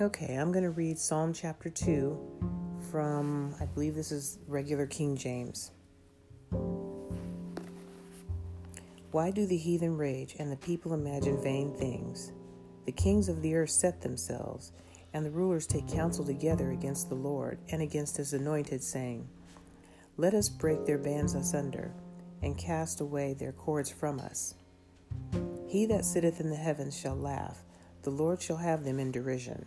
Okay, I'm going to read Psalm chapter 2 from, I believe this is regular King James. Why do the heathen rage and the people imagine vain things? The kings of the earth set themselves, and the rulers take counsel together against the Lord and against his anointed, saying, Let us break their bands asunder, and cast away their cords from us. He that sitteth in the heavens shall laugh, the Lord shall have them in derision.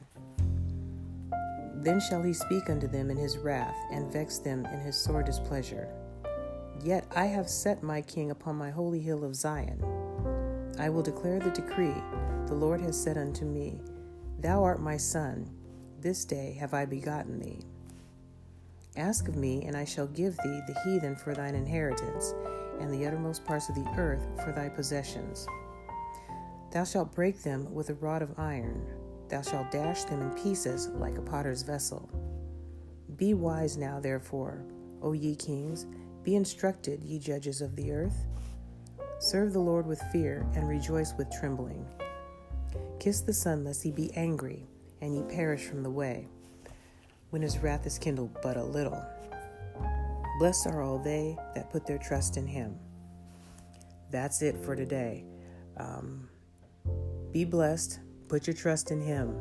Then shall he speak unto them in his wrath, and vex them in his sore displeasure. Yet I have set my king upon my holy hill of Zion. I will declare the decree. The Lord has said unto me, Thou art my son, this day have I begotten thee. Ask of me, and I shall give thee the heathen for thine inheritance, and the uttermost parts of the earth for thy possessions. Thou shalt break them with a rod of iron Thou shalt dash them in pieces like a potter's vessel. Be wise now, therefore, O ye kings, be instructed, ye judges of the earth. Serve the Lord with fear, and rejoice with trembling. Kiss the Son, lest he be angry, and ye perish from the way, when his wrath is kindled but a little. Blessed are all they that put their trust in him. That's it for today. Um, be blessed. Put your trust in Him.